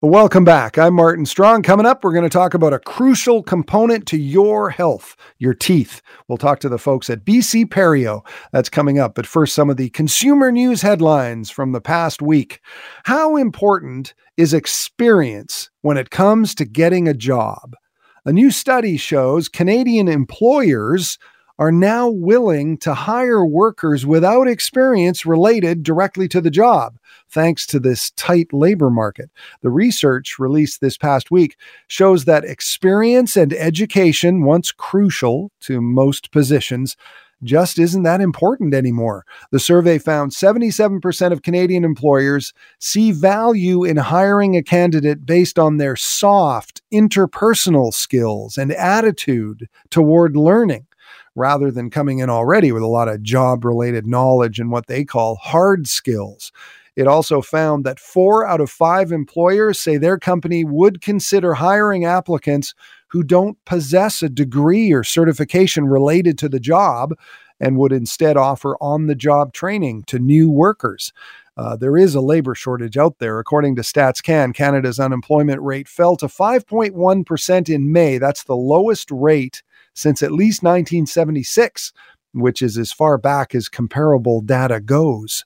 Welcome back. I'm Martin Strong. Coming up, we're going to talk about a crucial component to your health, your teeth. We'll talk to the folks at BC Perio. That's coming up. But first, some of the consumer news headlines from the past week. How important is experience when it comes to getting a job? A new study shows Canadian employers are now willing to hire workers without experience related directly to the job, thanks to this tight labor market. The research released this past week shows that experience and education, once crucial to most positions, just isn't that important anymore. The survey found 77% of Canadian employers see value in hiring a candidate based on their soft interpersonal skills and attitude toward learning rather than coming in already with a lot of job related knowledge and what they call hard skills. It also found that four out of five employers say their company would consider hiring applicants who don't possess a degree or certification related to the job and would instead offer on the job training to new workers. Uh, there is a labor shortage out there. According to StatsCan, Canada's unemployment rate fell to 5.1% in May. That's the lowest rate since at least 1976 which is as far back as comparable data goes.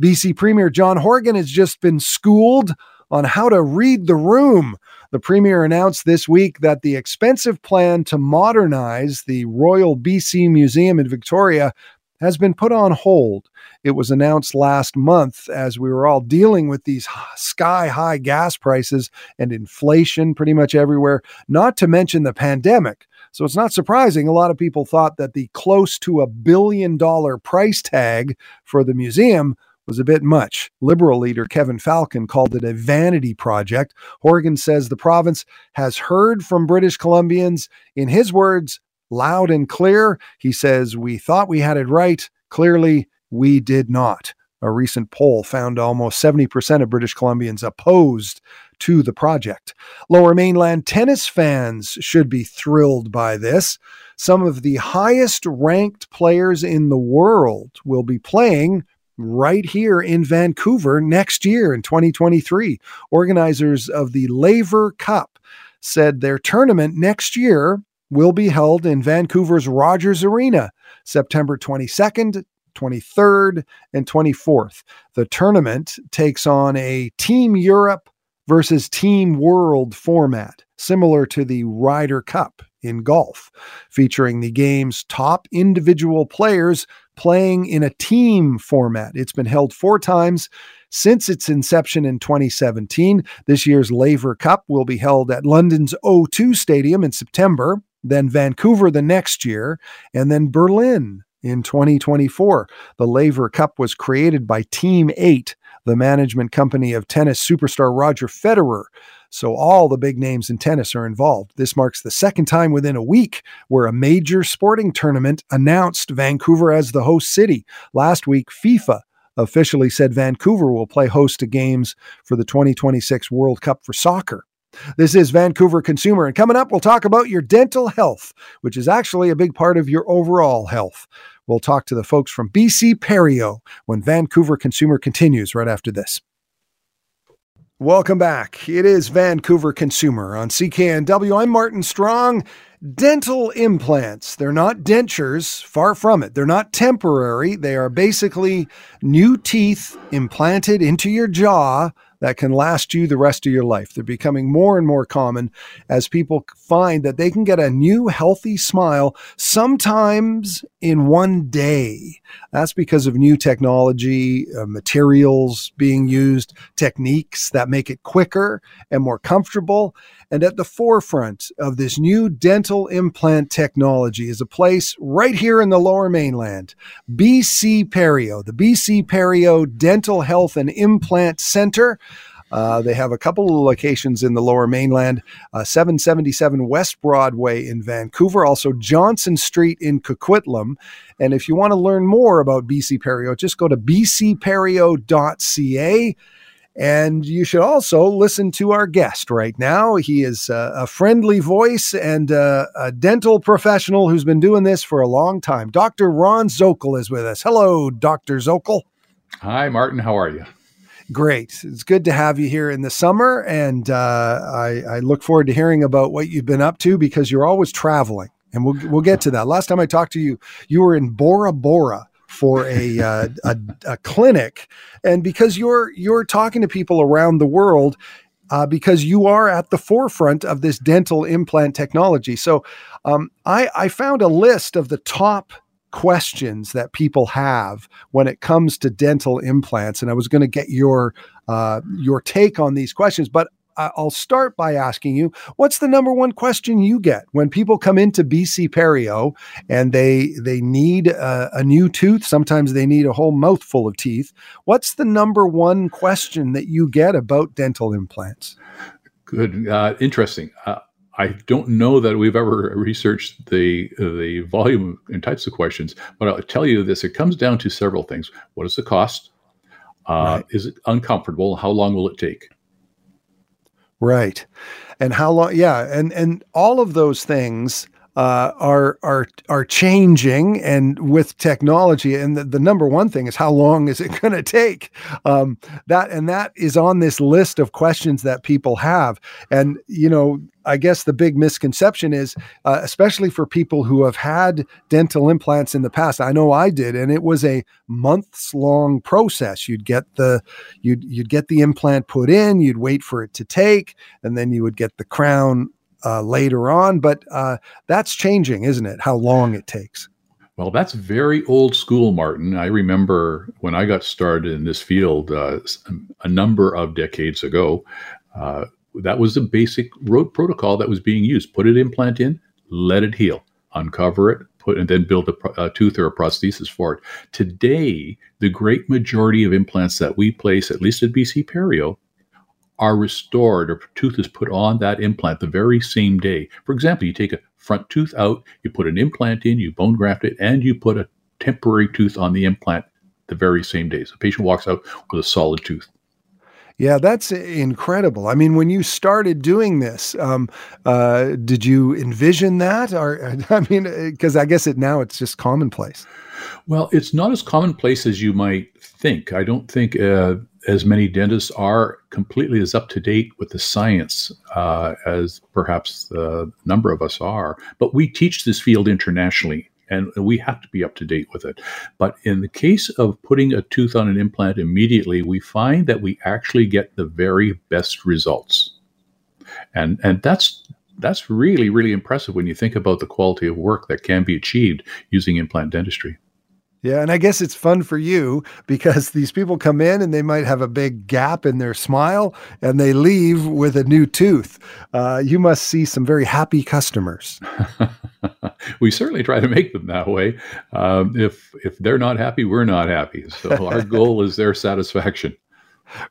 BC Premier John Horgan has just been schooled on how to read the room. The Premier announced this week that the expensive plan to modernize the Royal BC Museum in Victoria has been put on hold. It was announced last month as we were all dealing with these sky high gas prices and inflation pretty much everywhere, not to mention the pandemic. So it's not surprising a lot of people thought that the close to a billion dollar price tag for the museum was a bit much. Liberal leader Kevin Falcon called it a vanity project. Horgan says the province has heard from British Columbians, in his words, loud and clear. He says, We thought we had it right. Clearly, we did not. A recent poll found almost 70% of British Columbians opposed to the project. Lower mainland tennis fans should be thrilled by this. Some of the highest ranked players in the world will be playing right here in Vancouver next year in 2023. Organizers of the Laver Cup said their tournament next year will be held in Vancouver's Rogers Arena, September 22nd 23rd, and 24th. The tournament takes on a Team Europe versus Team World format, similar to the Ryder Cup in golf, featuring the game's top individual players playing in a team format. It's been held four times since its inception in 2017. This year's Laver Cup will be held at London's O2 Stadium in September, then Vancouver the next year, and then Berlin in 2024. The Laver Cup was created by Team 8, the management company of tennis superstar Roger Federer. So all the big names in tennis are involved. This marks the second time within a week where a major sporting tournament announced Vancouver as the host city. Last week, FIFA officially said Vancouver will play host to games for the 2026 World Cup for soccer. This is Vancouver Consumer, and coming up, we'll talk about your dental health, which is actually a big part of your overall health. We'll talk to the folks from BC Perio when Vancouver Consumer continues right after this. Welcome back. It is Vancouver Consumer on CKNW. I'm Martin Strong. Dental implants, they're not dentures, far from it. They're not temporary. They are basically new teeth implanted into your jaw that can last you the rest of your life. They're becoming more and more common as people find that they can get a new healthy smile sometimes in one day. That's because of new technology, uh, materials being used, techniques that make it quicker and more comfortable. And at the forefront of this new dental implant technology is a place right here in the lower mainland, BC Perio, the BC Perio Dental Health and Implant Center. Uh, they have a couple of locations in the lower mainland, uh, 777 West Broadway in Vancouver, also Johnson Street in Coquitlam. And if you want to learn more about BC Perio, just go to bcperio.ca And you should also listen to our guest right now. He is uh, a friendly voice and uh, a dental professional who's been doing this for a long time. Dr. Ron Zokol is with us. Hello, Dr. Zokol. Hi, Martin. How are you? Great. It's good to have you here in the summer. And uh, I, I look forward to hearing about what you've been up to because you're always traveling. And we'll, we'll get to that. Last time I talked to you, you were in Bora Bora for a, uh, a, a clinic, and because you're you're talking to people around the world, uh, because you are at the forefront of this dental implant technology. So, um, I I found a list of the top questions that people have when it comes to dental implants, and I was going to get your uh, your take on these questions, but I'll start by asking you what's the number one question you get when people come into BC Perio and they they need a, a, new tooth? Sometimes they need a whole mouthful of teeth. What's the number one question that you get about dental implants? Good uh, interesting. Uh, I don't know that we've ever researched the the volume and types of questions but I'll tell you this it comes down to several things what is the cost uh, right. is it uncomfortable how long will it take Right. And how long yeah, and and all of those things uh, are are are changing, and with technology, and the, the number one thing is how long is it going to take? Um, that and that is on this list of questions that people have, and you know, I guess the big misconception is, uh, especially for people who have had dental implants in the past. I know I did, and it was a months long process. You'd get the you'd you'd get the implant put in, you'd wait for it to take, and then you would get the crown uh, later on. But uh, that's changing, isn't it? How long it takes. Well, that's very old school, Martin. I remember when I got started in this field uh, a number of decades ago. Uh, that was the basic road protocol that was being used. Put an implant in, let it heal, uncover it, put and then build a, a, tooth or a prosthesis for it. Today, the great majority of implants that we place, at least at BC Perio, are restored or tooth is put on that implant the very same day. For example, you take a front tooth out, you put an implant in, you bone graft it, and you put a temporary tooth on the implant the very same day. So the patient walks out with a solid tooth. Yeah, that's incredible. I mean, when you started doing this, um, uh, did you envision that? Or I mean, because I guess it now it's just commonplace. Well, it's not as commonplace as you might think. I don't think uh, as many dentists are completely as up to date with the science uh, as perhaps the number of us are. But we teach this field internationally and we have to be up to date with it. But in the case of putting a tooth on an implant immediately, we find that we actually get the very best results. And and that's that's really really impressive when you think about the quality of work that can be achieved using implant dentistry. Yeah, and I guess it's fun for you because these people come in and they might have a big gap in their smile and they leave with a new tooth. Uh, you must see some very happy customers. we certainly try to make them that way. Um, if if they're not happy, we're not happy. So our goal is their satisfaction.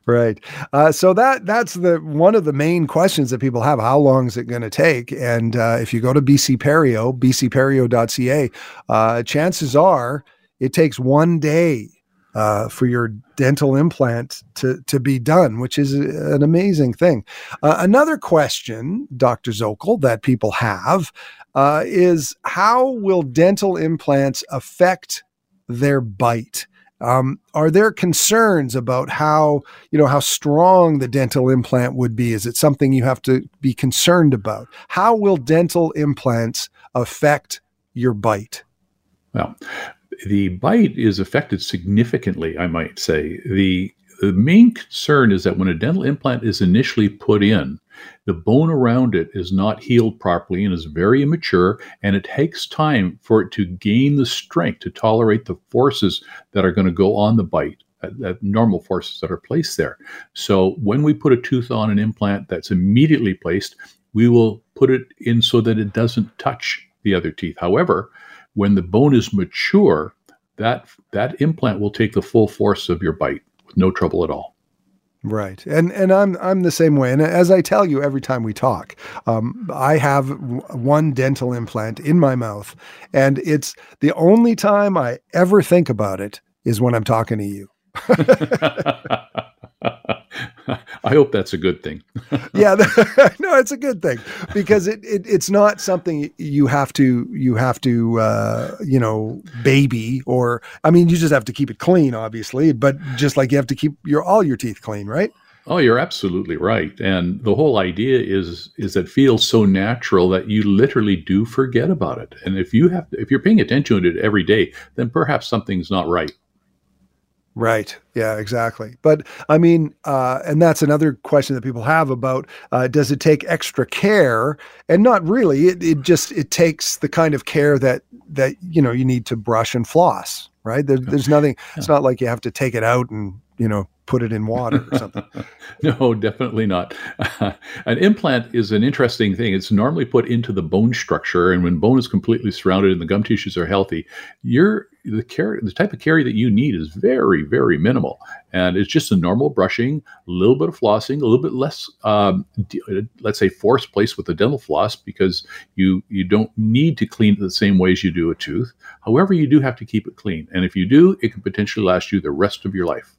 Right. Uh, so that that's the one of the main questions that people have. How long is it going to take? And uh, if you go to BC Perio, bcperio.ca, uh, chances are it takes one day uh, for your dental implant to, to be done, which is an amazing thing. Uh, another question, Dr. Zokol, that people have uh, is how will dental implants affect their bite? Um, are there concerns about how you know how strong the dental implant would be? Is it something you have to be concerned about? How will dental implants affect your bite? Well, the bite is affected significantly, I might say. The, the main concern is that when a dental implant is initially put in, the bone around it is not healed properly and is very immature, and it takes time for it to gain the strength to tolerate the forces that are going to go on the bite. Uh, normal forces that are placed there. So when we put a tooth on an implant that's immediately placed, we will put it in so that it doesn't touch the other teeth. However, when the bone is mature, that that implant will take the full force of your bite with no trouble at all. Right, and and I'm I'm the same way. And as I tell you every time we talk, um, I have one dental implant in my mouth, and it's the only time I ever think about it is when I'm talking to you. I hope that's a good thing. yeah, no, it's a good thing because it, it it's not something you have to you have to uh, you know baby or I mean you just have to keep it clean, obviously, but just like you have to keep your all your teeth clean, right? Oh, you're absolutely right. And the whole idea is is that feels so natural that you literally do forget about it. And if you have if you're paying attention to it every day, then perhaps something's not right. Right. Yeah, exactly. But I mean, uh, and that's another question that people have about uh, does it take extra care? And not really. It, it just it takes the kind of care that that you know you need to brush and floss. Right. There, there's nothing. It's not like you have to take it out and you know put it in water or something. no, definitely not. An implant is an interesting thing. It's normally put into the bone structure, and when bone is completely surrounded and the gum tissues are healthy, you're the the type of care that you need is very very minimal. And it's just a normal brushing a little bit of flossing a little bit less um, let's say force placed with the dental floss because you you don't need to clean it the same way as you do a tooth. However you do have to keep it clean. And if you do it can potentially last you the rest of your life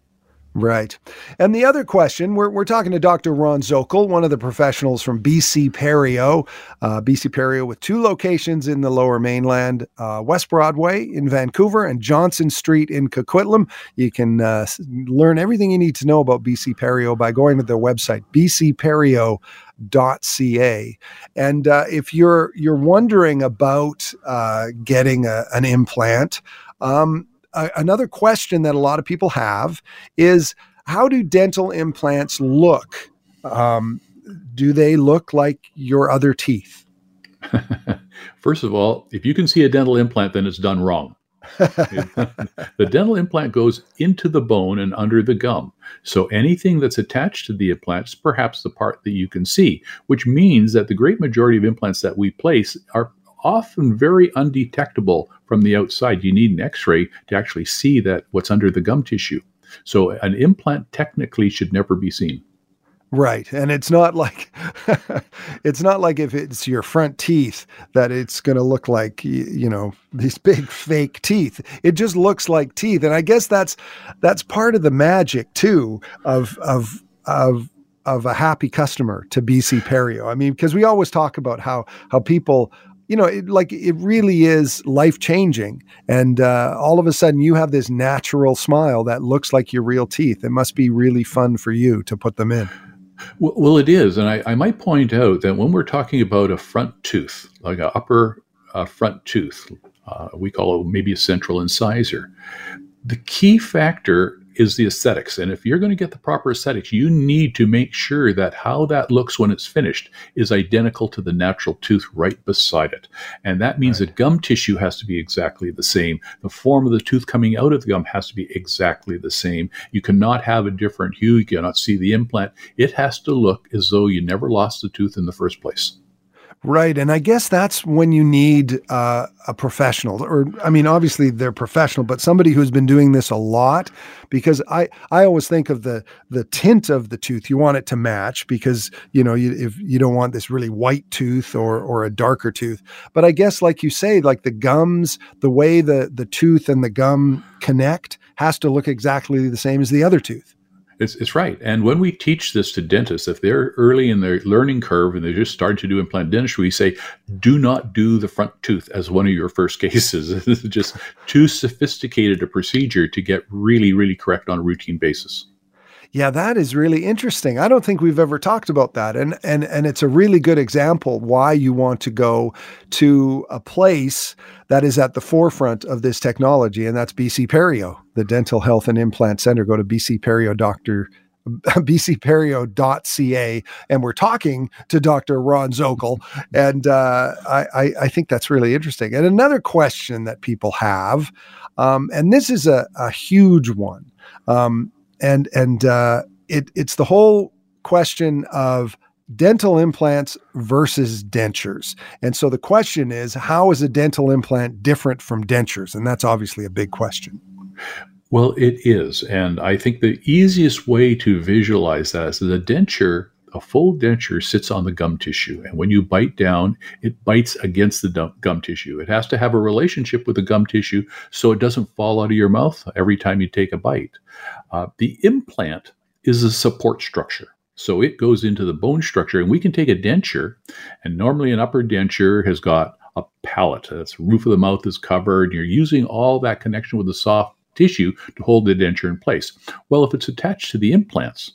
Right. And the other question, we're, we're talking to Dr. Ron Zokol, one of the professionals from BC Perio, uh, BC Perio with two locations in the lower mainland, uh, West Broadway in Vancouver and Johnson Street in Coquitlam. You can uh, learn everything you need to know about BC Perio by going to their website, bcperio.ca. And uh, if you're you're wondering about uh, getting a, an implant, um, another question that a lot of people have is how do dental implants look? Um, do they look like your other teeth? First of all, if you can see a dental implant, then it's done wrong. the dental implant goes into the bone and under the gum. So anything that's attached to the implant is perhaps the part that you can see, which means that the great majority of implants that we place are often very undetectable from the outside. You need an x-ray to actually see that what's under the gum tissue. So an implant technically should never be seen. Right. And it's not like it's not like if it's your front teeth that it's going to look like you know these big fake teeth. It just looks like teeth. And I guess that's that's part of the magic too of of of of a happy customer to BC Perio. I mean, because we always talk about how how people you know, it, like it really is life changing. And uh, all of a sudden, you have this natural smile that looks like your real teeth. It must be really fun for you to put them in. Well, well it is. And I, I, might point out that when we're talking about a front tooth, like an upper uh, front tooth, uh, we call it maybe a central incisor, the key factor is the aesthetics. And if you're going to get the proper aesthetics, you need to make sure that how that looks when it's finished is identical to the natural tooth right beside it. And that means right. the gum tissue has to be exactly the same. The form of the tooth coming out of the gum has to be exactly the same. You cannot have a different hue. You cannot see the implant. It has to look as though you never lost the tooth in the first place. Right. And I guess that's when you need uh, a professional, or I mean, obviously they're professional, but somebody who's been doing this a lot. Because I, I always think of the the tint of the tooth. You want it to match because you know you, if you don't want this really white tooth or or a darker tooth. But I guess, like you say, like the gums, the way the the tooth and the gum connect has to look exactly the same as the other tooth. It's, it's right. And when we teach this to dentists, if they're early in their learning curve and they just started to do implant dentistry, we say, do not do the front tooth as one of your first cases. this is just too sophisticated a procedure to get really, really correct on a routine basis. Yeah, that is really interesting. I don't think we've ever talked about that. And and and it's a really good example why you want to go to a place that is at the forefront of this technology, and that's BC Perio, the Dental Health and Implant Center. Go to BC Perio Doctor bcperio.ca and we're talking to Dr. Ron Zokol. And uh, I, I, think that's really interesting. And another question that people have, um, and this is a, a huge one, um, and and uh, it it's the whole question of dental implants versus dentures. And so the question is, how is a dental implant different from dentures? And that's obviously a big question. Well, it is. And I think the easiest way to visualize that is that a denture, a full denture sits on the gum tissue. And when you bite down, it bites against the gum tissue. It has to have a relationship with the gum tissue so it doesn't fall out of your mouth every time you take a bite. Uh, the implant is a support structure. So it goes into the bone structure, and we can take a denture, and normally an upper denture has got a palate. That's roof of the mouth is covered. You're using all that connection with the soft tissue to hold the denture in place. Well, if it's attached to the implants,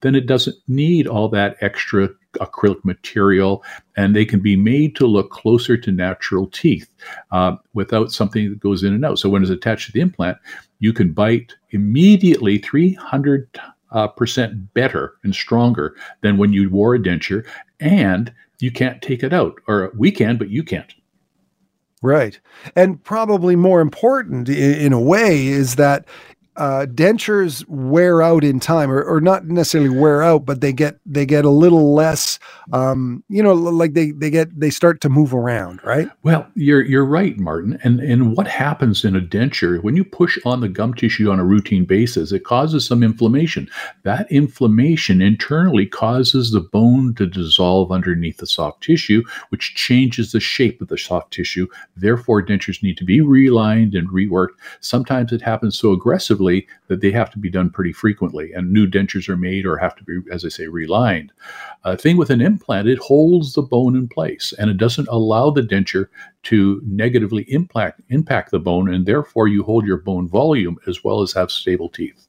then it doesn't need all that extra acrylic material, and they can be made to look closer to natural teeth uh, without something that goes in and out. So when it's attached to the implant, you can bite immediately 300 uh, percent better and stronger than when you wore a denture, and you can't take it out, or we can, but you can't. Right. And probably more important in, in, a way is that uh, dentures wear out in time, or, or, not necessarily wear out, but they get they get a little less. Um, you know, like they they get they start to move around, right? Well, you're you're right, Martin. And and what happens in a denture when you push on the gum tissue on a routine basis? It causes some inflammation. That inflammation internally causes the bone to dissolve underneath the soft tissue, which changes the shape of the soft tissue. Therefore, dentures need to be relined and reworked. Sometimes it happens so aggressively that they have to be done pretty frequently, and new dentures are made or have to be, as I say, relined. A thing with an implant, it holds the bone in place and it doesn't allow the denture to negatively impact impact the bone, and therefore you hold your bone volume as well as have stable teeth.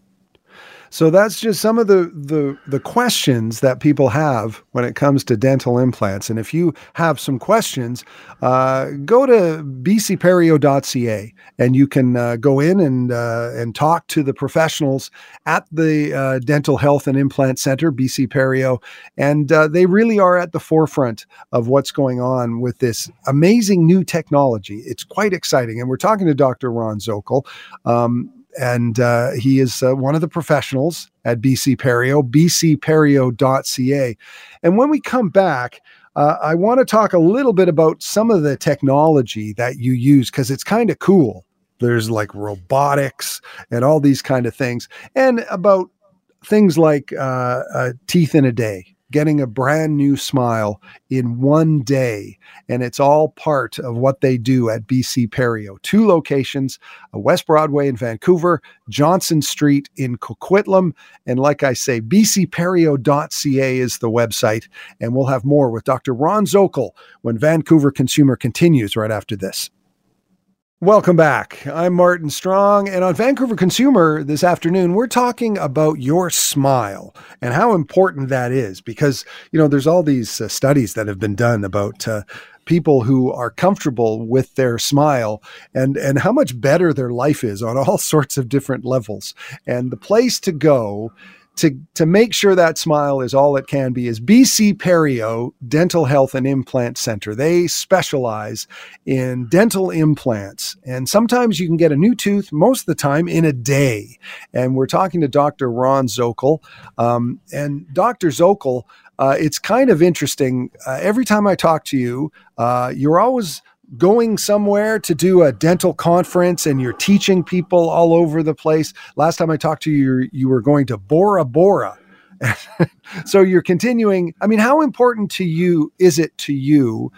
So that's just some of the, the the questions that people have when it comes to dental implants. And if you have some questions, uh, go to bcperio.ca and you can uh, go in and uh, and talk to the professionals at the uh, Dental Health and Implant Center, BC Perio, and uh, they really are at the forefront of what's going on with this amazing new technology. It's quite exciting, and we're talking to Dr. Ron Zokol. Um, and uh, he is uh, one of the professionals at BC Perio, bcperio.ca. And when we come back, uh, I want to talk a little bit about some of the technology that you use because it's kind of cool. There's like robotics and all these kind of things, and about things like uh, uh, teeth in a day getting a brand new smile in one day. And it's all part of what they do at BC Perio. Two locations, uh, West Broadway in Vancouver, Johnson Street in Coquitlam. And like I say, bcperio.ca is the website. And we'll have more with Dr. Ron Zokol when Vancouver Consumer continues right after this. Welcome back. I'm Martin Strong, and on Vancouver Consumer this afternoon, we're talking about your smile and how important that is because, you know, there's all these uh, studies that have been done about uh, people who are comfortable with their smile and, and how much better their life is on all sorts of different levels. And the place to go to, to make sure that smile is all it can be is BC Perio Dental Health and Implant Center. They specialize in dental implants, and sometimes you can get a new tooth, most of the time in a day. And we're talking to Dr. Ron Zokol. Um, and Dr. Zokol, uh, it's kind of interesting. Uh, every time I talk to you, uh, you're always going somewhere to do a dental conference and you're teaching people all over the place. Last time I talked to you, you were going to Bora Bora. so you're continuing. I mean, how important to you is it to you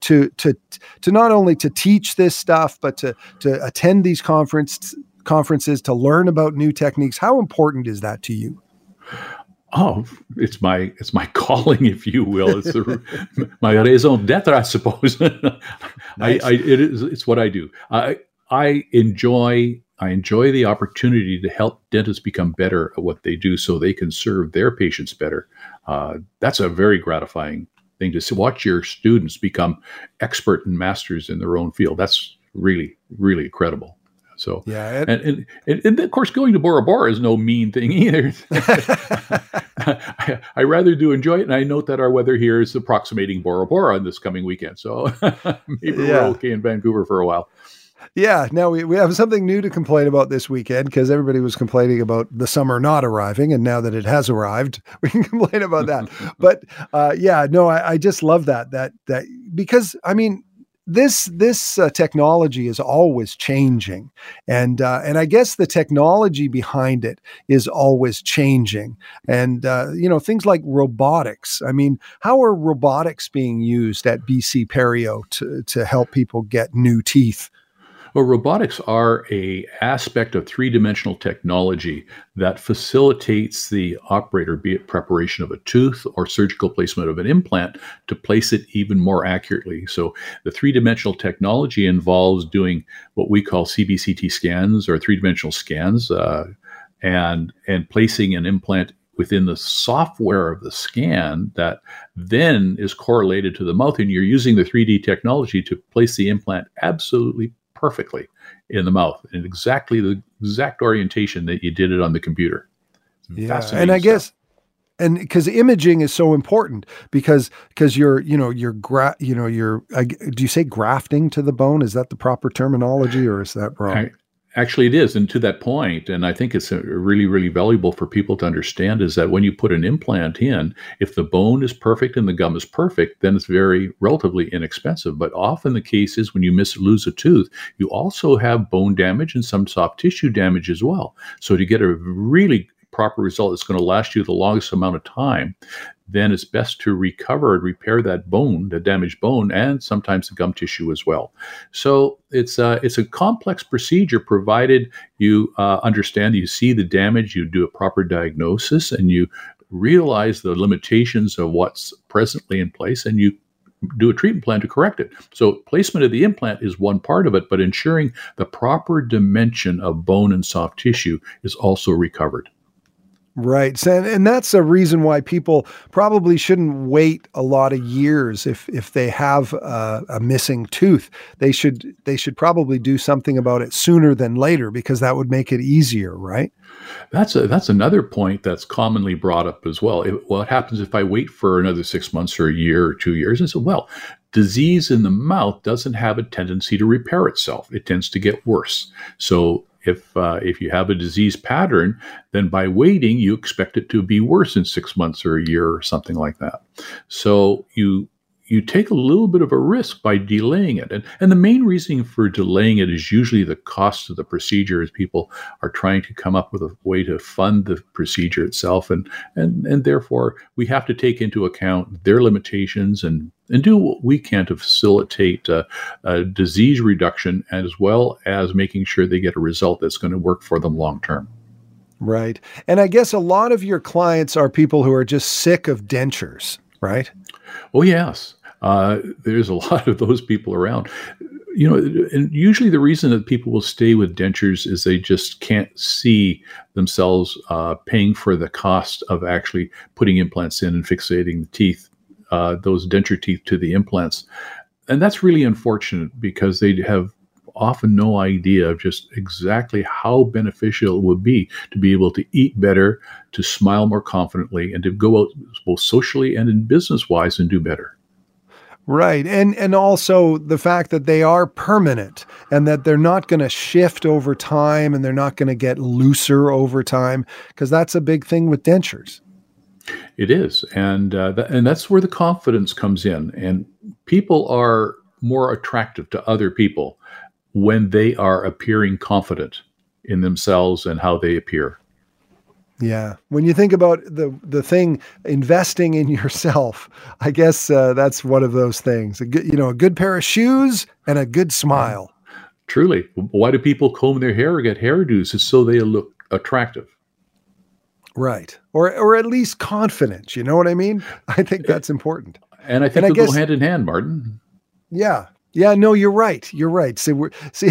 to to to not only to teach this stuff, but to to attend these conference conferences to learn about new techniques? How important is that to you? Oh, it's my it's my calling, if you will. It's the, my raison d'être, I suppose. nice. I, I, it is it's what I do. I I enjoy I enjoy the opportunity to help dentists become better at what they do, so they can serve their patients better. Uh, that's a very gratifying thing to see, watch your students become expert and masters in their own field. That's really really incredible. So yeah, it, and, and, and of course going to Bora Bora is no mean thing either. I, I, rather do enjoy it, and I note that our weather here is approximating Bora Bora on this coming weekend. So maybe yeah. we're okay in Vancouver for a while. Yeah, now we, we have something new to complain about this weekend because everybody was complaining about the summer not arriving. And now that it has arrived, we can complain about that. but uh, yeah, no, I, I just love that, that, that, because I mean, this this uh, technology is always changing, and uh, and I guess the technology behind it is always changing. And uh, you know things like robotics. I mean, how are robotics being used at BC Perio to to help people get new teeth? Well, robotics are a aspect of three-dimensional technology that facilitates the operator, be it preparation of a tooth or surgical placement of an implant, to place it even more accurately. So the three-dimensional technology involves doing what we call CBCT scans or three-dimensional scans, uh, and and placing an implant within the software of the scan that then is correlated to the mouth and you're using the 3D technology to place the implant absolutely perfectly in the mouth in exactly the exact orientation that you did it on the computer. Yeah, and I stuff. guess and because imaging is so important because because you're you know you're gra- you know you're uh, do you say grafting to the bone is that the proper terminology or is that wrong I, Actually, it is. And to that point, and I think it's uh, really, really valuable for people to understand is that when you put an implant in, if the bone is perfect and the gum is perfect, then it's very relatively inexpensive. But often the case is when you miss lose a tooth, you also have bone damage and some soft tissue damage as well. So to get a really proper result that's going to last you the longest amount of time, then it's best to recover and repair that bone, the damaged bone, and sometimes the gum tissue as well. So it's a, uh, it's a complex procedure, provided you uh, understand, you see the damage, you do a proper diagnosis, and you realize the limitations of what's presently in place, and you do a treatment plan to correct it. So placement of the implant is one part of it, but ensuring the proper dimension of bone and soft tissue is also recovered. Right. And, and that's a reason why people probably shouldn't wait a lot of years if if they have a, a, missing tooth. They should they should probably do something about it sooner than later because that would make it easier, right? That's a, that's another point that's commonly brought up as well. It, what happens if I wait for another 6 months or a year or 2 years? And so well, disease in the mouth doesn't have a tendency to repair itself. It tends to get worse. So if uh, if you have a disease pattern, then by waiting, you expect it to be worse in six months or a year or something like that. So you you take a little bit of a risk by delaying it. And, and the main reason for delaying it is usually the cost of the procedure as people are trying to come up with a way to fund the procedure itself. And, and, and therefore, we have to take into account their limitations and, and do what we can to facilitate uh, disease reduction as well as making sure they get a result that's going to work for them long term. Right. And I guess a lot of your clients are people who are just sick of dentures, right? Oh, yes. Uh, there's a lot of those people around. You know, and usually the reason that people will stay with dentures is they just can't see themselves uh, paying for the cost of actually putting implants in and fixating the teeth, uh, those denture teeth to the implants. And that's really unfortunate because they have often no idea of just exactly how beneficial it would be to be able to eat better, to smile more confidently, and to go out both socially and in business wise and do better. Right. And and also the fact that they are permanent and that they're not going to shift over time and they're not going to get looser over time because that's a big thing with dentures. It is. And uh, th- and that's where the confidence comes in and people are more attractive to other people when they are appearing confident in themselves and how they appear. Yeah, when you think about the the thing investing in yourself, I guess uh, that's one of those things. A good, you know, a good pair of shoes and a good smile. Truly, why do people comb their hair or get hairdos? It's so they look attractive. Right, or or at least confident. You know what I mean? I think that's important. And I think and they go hand in hand, Martin. Yeah, yeah, no, you're right. You're right. See, we're see,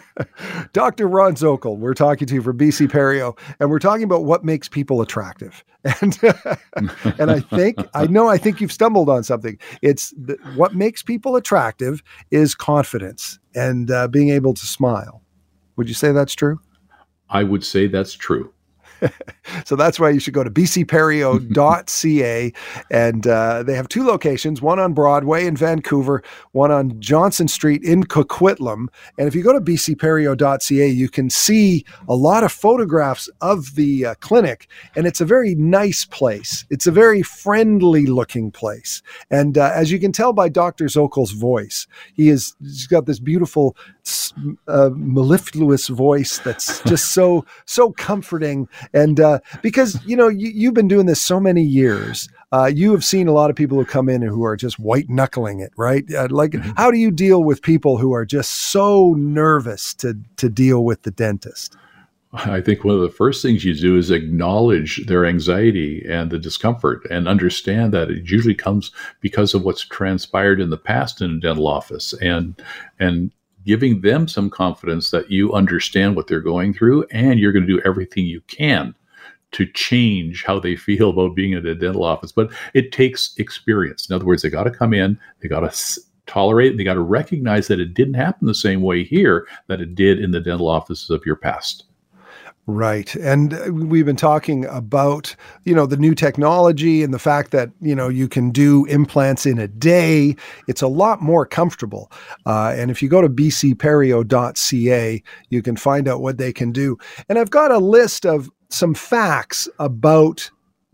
Dr. Ron Zokol, we're talking to you from BC Perio, and we're talking about what makes people attractive. And and I think I know I think you've stumbled on something. It's what makes people attractive is confidence and uh, being able to smile. Would you say that's true? I would say that's true. so that's why you should go to bcperio.ca. and uh, they have two locations one on Broadway in Vancouver, one on Johnson Street in Coquitlam. And if you go to bcperio.ca, you can see a lot of photographs of the uh, clinic. And it's a very nice place, it's a very friendly looking place. And uh, as you can tell by Dr. Zokol's voice, he is, he's got this beautiful, uh, mellifluous voice that's just so, so comforting and uh, because you know you, you've been doing this so many years, uh, you have seen a lot of people who come in and who are just white knuckling it, right? Uh, like, mm-hmm. how do you deal with people who are just so nervous to to deal with the dentist? I think one of the first things you do is acknowledge their anxiety and the discomfort and understand that it usually comes because of what's transpired in the past in a dental office and and giving them some confidence that you understand what they're going through and you're going to do everything you can to change how they feel about being in a dental office. But it takes experience. In other words, they got to come in, they got to tolerate, they got to recognize that it didn't happen the same way here that it did in the dental offices of your past. Right. And uh, we've been talking about, you know, the new technology and the fact that, you know, you can do implants in a day. It's a lot more comfortable. Uh, and if you go to bcperio.ca, you can find out what they can do. And I've got a list of some facts about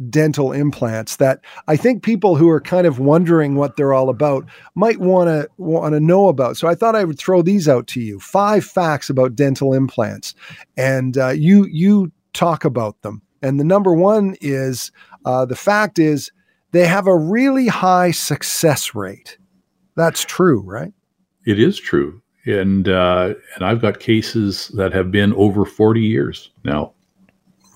dental implants that I think people who are kind of wondering what they're all about might want to want to know about. So I thought I would throw these out to you. Five facts about dental implants, and uh, you you talk about them. And the number one is uh, the fact is they have a really high success rate. That's true, right? It is true, and uh, and I've got cases that have been over forty years now.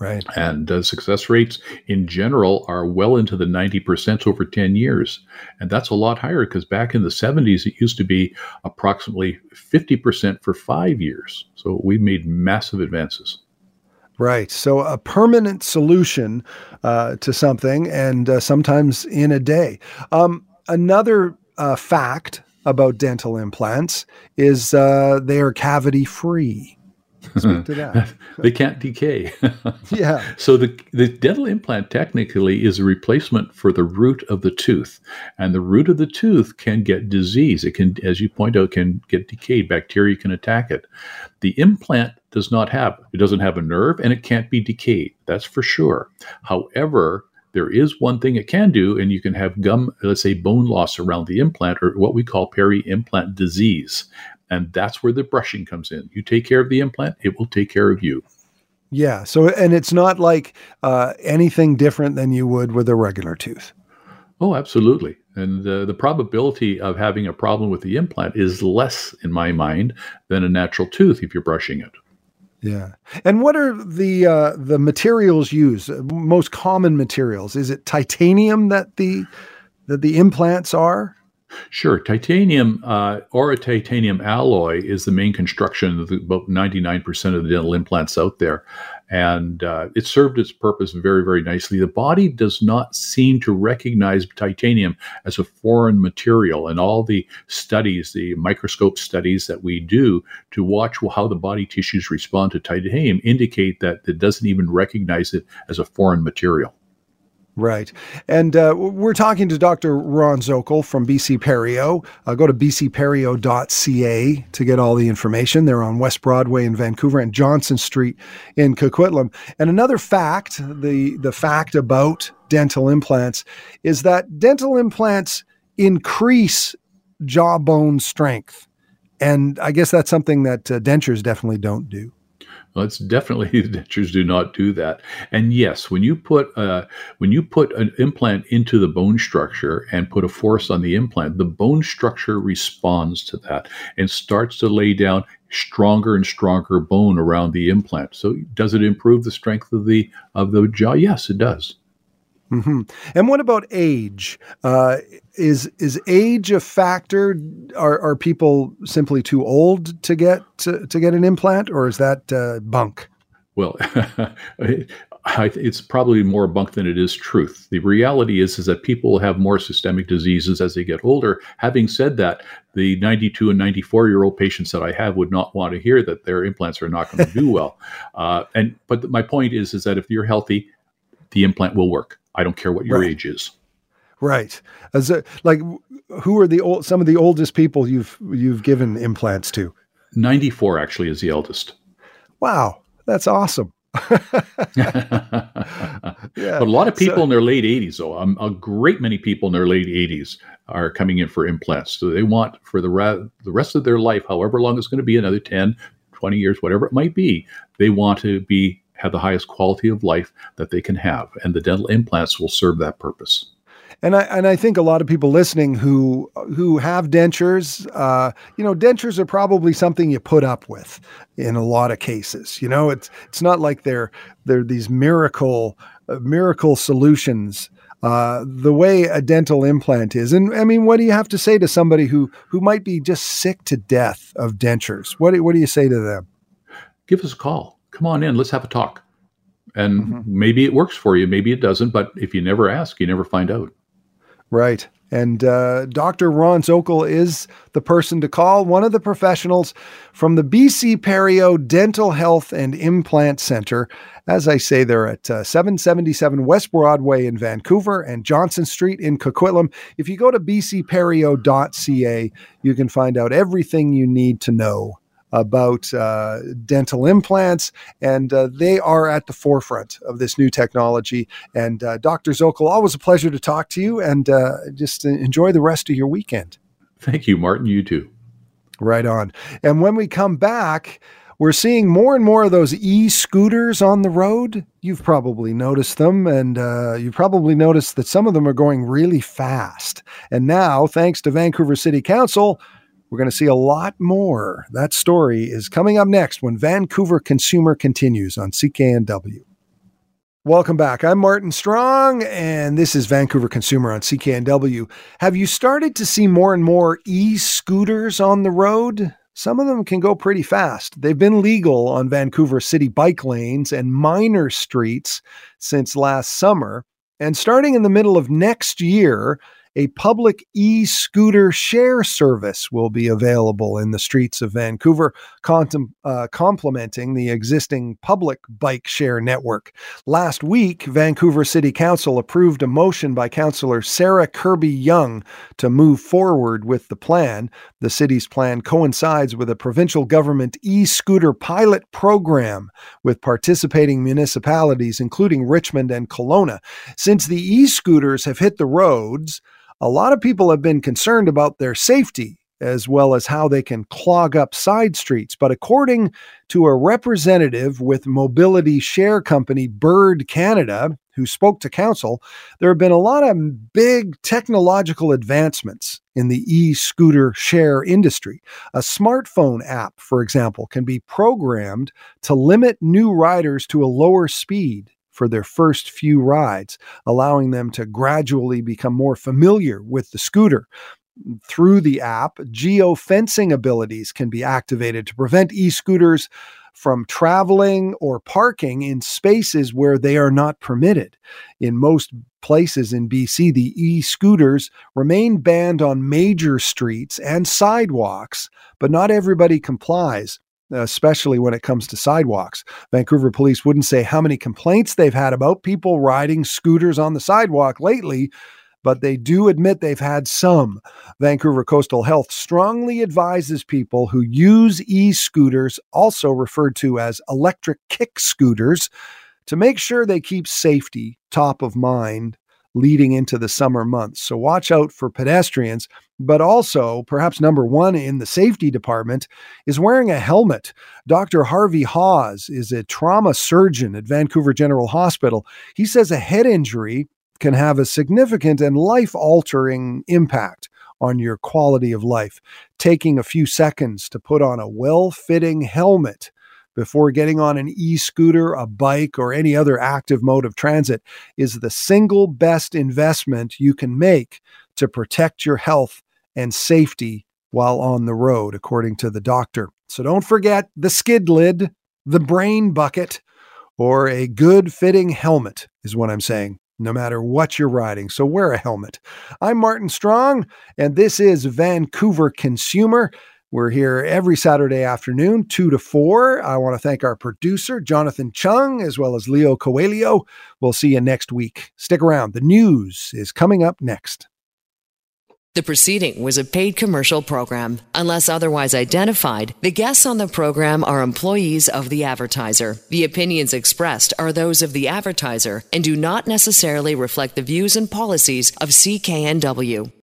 Right. And uh, success rates in general are well into the 90% over 10 years. And that's a lot higher because back in the 70s, it used to be approximately 50% for five years. So we've made massive advances. Right. So a permanent solution uh, to something, and uh, sometimes in a day. Um, another uh, fact about dental implants is uh, they are cavity free. Speak to that. they can't decay. yeah. So the the dental implant technically is a replacement for the root of the tooth, and the root of the tooth can get disease. It can, as you point out, can get decayed. Bacteria can attack it. The implant does not have. It doesn't have a nerve, and it can't be decayed. That's for sure. However, there is one thing it can do, and you can have gum, let's say bone loss around the implant, or what we call peri-implant disease. And that's where the brushing comes in. You take care of the implant, it will take care of you. Yeah. So, and it's not like uh, anything different than you would with a regular tooth. Oh, absolutely. And uh, the probability of having a problem with the implant is less, in my mind, than a natural tooth if you're brushing it. Yeah. And what are the uh, the materials used? Most common materials? Is it titanium that the that the implants are? Sure. Titanium uh, or a titanium alloy is the main construction of the, about 99% of the dental implants out there. And uh, it served its purpose very, very nicely. The body does not seem to recognize titanium as a foreign material. And all the studies, the microscope studies that we do to watch how the body tissues respond to titanium, indicate that it doesn't even recognize it as a foreign material. Right. And uh, we're talking to Dr. Ron Zokol from BC Perio. Uh, go to bcperio.ca to get all the information. They're on West Broadway in Vancouver and Johnson Street in Coquitlam. And another fact, the, the fact about dental implants is that dental implants increase jawbone strength. And I guess that's something that uh, dentures definitely don't do. It's definitely dentures do not do that. And yes, when you put uh, when you put an implant into the bone structure and put a force on the implant, the bone structure responds to that and starts to lay down stronger and stronger bone around the implant. So, does it improve the strength of the of the jaw? Yes, it does. Mm-hmm. And what about age? Uh, is is age a factor? Are are people simply too old to get to, to get an implant, or is that uh, bunk? Well, it's probably more bunk than it is truth. The reality is is that people have more systemic diseases as they get older. Having said that, the 92 and 94 year old patients that I have would not want to hear that their implants are not going to do well. Uh, and but my point is is that if you're healthy, the implant will work. I don't care what your right. age is. Right. As a, like, who are the old, some of the oldest people you've you've given implants to? Ninety four actually is the eldest. Wow, that's awesome. yeah. But a lot of people so, in their late 80s, though, um, a great many people in their late 80s are coming in for implants. So they want for the, the rest of their life, however long it's going to be, another 10, 20 years, whatever it might be, they want to be have the highest quality of life that they can have. And the dental implants will serve that purpose. And I and I think a lot of people listening who who have dentures, uh, you know, dentures are probably something you put up with in a lot of cases. You know, it's it's not like they're they're these miracle uh, miracle solutions. Uh, the way a dental implant is, and I mean, what do you have to say to somebody who who might be just sick to death of dentures? What do, what do you say to them? Give us a call. Come on in. Let's have a talk. And mm-hmm. maybe it works for you, maybe it doesn't. But if you never ask, you never find out. Right. And uh, Dr. Ron Zokol is the person to call, one of the professionals from the BC Perio Dental Health and Implant Center. As I say, they're at uh, 777 West Broadway in Vancouver and Johnson Street in Coquitlam. If you go to bcperio.ca, you can find out everything you need to know about uh, dental implants, and uh, they are at the forefront of this new technology. And uh, Dr. Zokol, always a pleasure to talk to you, and uh, just enjoy the rest of your weekend. Thank you, Martin. You too. Right on. And when we come back, we're seeing more and more of those e scooters on the road. You've probably noticed them, and uh, you probably noticed that some of them are going really fast. And now, thanks to Vancouver City Council, we're going to see a lot more. That story is coming up next when Vancouver Consumer continues on CKNW. Welcome back. I'm Martin Strong, and this is Vancouver Consumer on CKNW. Have you started to see more and more e scooters on the road? Some of them can go pretty fast. They've been legal on Vancouver city bike lanes and minor streets since last summer. And starting in the middle of next year, a public e scooter share service will be available in the streets of Vancouver, contem- uh, complementing the existing public bike share network. Last week, Vancouver City Council approved a motion by Councillor Sarah Kirby Yung to move forward with the plan. The city's plan coincides with a provincial government e scooter pilot program with participating municipalities, including Richmond and Kelowna. Since the e scooters have hit the roads, a lot of people have been concerned about their safety as well as how they can clog up side streets. But according to a representative with mobility share company Bird Canada, who spoke to council, there have been a lot of big technological advancements in the e scooter share industry. A smartphone app, for example, can be programmed to limit new riders to a lower speed for their first few rides, allowing them to gradually become more familiar with the scooter. Through the app, geofencing abilities can be activated to prevent e scooters from traveling or parking in spaces where they are not permitted. In most places in BC, the e scooters remain banned on major streets and sidewalks, but not everybody complies especially when it comes to sidewalks. Vancouver police wouldn't say how many complaints they've had about people riding scooters on the sidewalk lately, but they do admit they've had some. Vancouver Coastal Health strongly advises people who use e scooters, also referred to as electric kick scooters, to make sure they keep safety top of mind leading into the summer months. So watch out for pedestrians, but also, perhaps number one in the safety department is wearing a helmet. Dr. Harvey Hawes is a trauma surgeon at Vancouver General Hospital. He says a head injury can have a significant and life altering impact on your quality of life. Taking a few seconds to put on a well fitting helmet before getting on an e scooter, a bike, or any other active mode of transit is the single best investment you can make to protect your health and safety while on the road, according to the doctor. So don't forget the skid lid, the brain bucket, or a good fitting helmet, is what I'm saying, no matter what you're riding. So wear a helmet. I'm Martin Strong, and this is Vancouver Consumer. We're here every Saturday afternoon, 2 to 4. I want to thank our producer, Jonathan Chung, as well as Leo Coelho. We'll see you next week. Stick around. The news is coming up next. The proceeding was a paid commercial program. Unless otherwise identified, the guests on the program are employees of the advertiser. The opinions expressed are those of the advertiser and do not necessarily reflect the views and policies of CKNW.